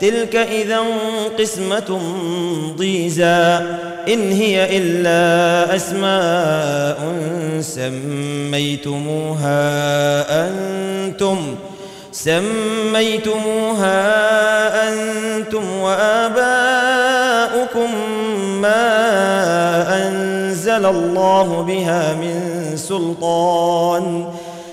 تلك إذا قسمة ضيزى إن هي إلا أسماء سميتموها أنتم سميتموها أنتم وآباؤكم ما أنزل الله بها من سلطان.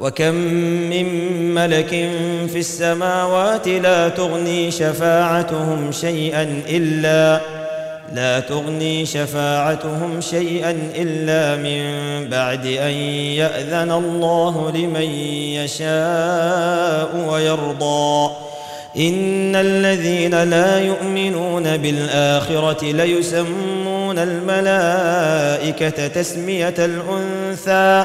وكم من ملك في السماوات لا تغني شفاعتهم شيئا إلا لا تغني شفاعتهم شيئا إلا من بعد أن يأذن الله لمن يشاء ويرضى. إن الذين لا يؤمنون بالآخرة ليسمون الملائكة تسمية الأنثى.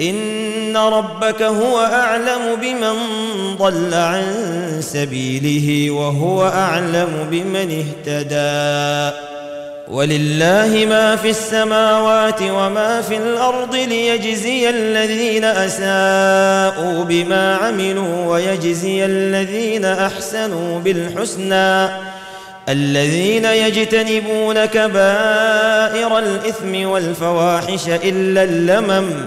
إن ربك هو أعلم بمن ضل عن سبيله وهو أعلم بمن اهتدى. ولله ما في السماوات وما في الأرض ليجزي الذين أساءوا بما عملوا ويجزي الذين أحسنوا بالحسنى. الذين يجتنبون كبائر الإثم والفواحش إلا اللمم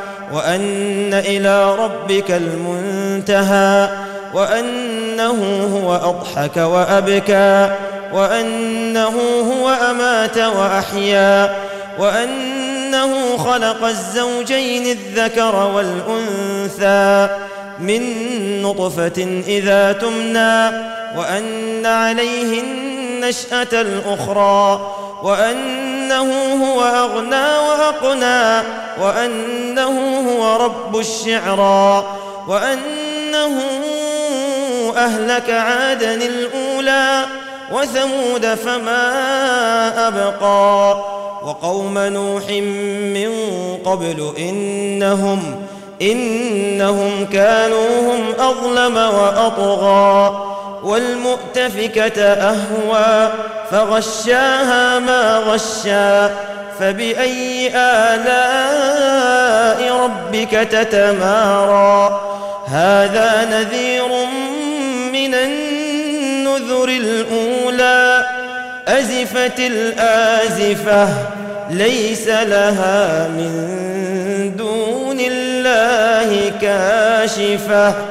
وأن إلى ربك المنتهى وأنه هو أضحك وأبكى وأنه هو أمات وأحيا وأنه خلق الزوجين الذكر والأنثى من نطفة إذا تمنى وأن عليه النشأة الأخرى وأن وأنه هو أغنى وأقنى وأنه هو رب الشعرى وأنه أهلك عادا الأولى وثمود فما أبقى وقوم نوح من قبل إنهم إنهم كانوا هم أظلم وأطغى. والمؤتفكة أهوى فغشاها ما غشا فبأي آلاء ربك تتمارى؟ هذا نذير من النذر الأولى أزفت الآزفة ليس لها من دون الله كاشفة.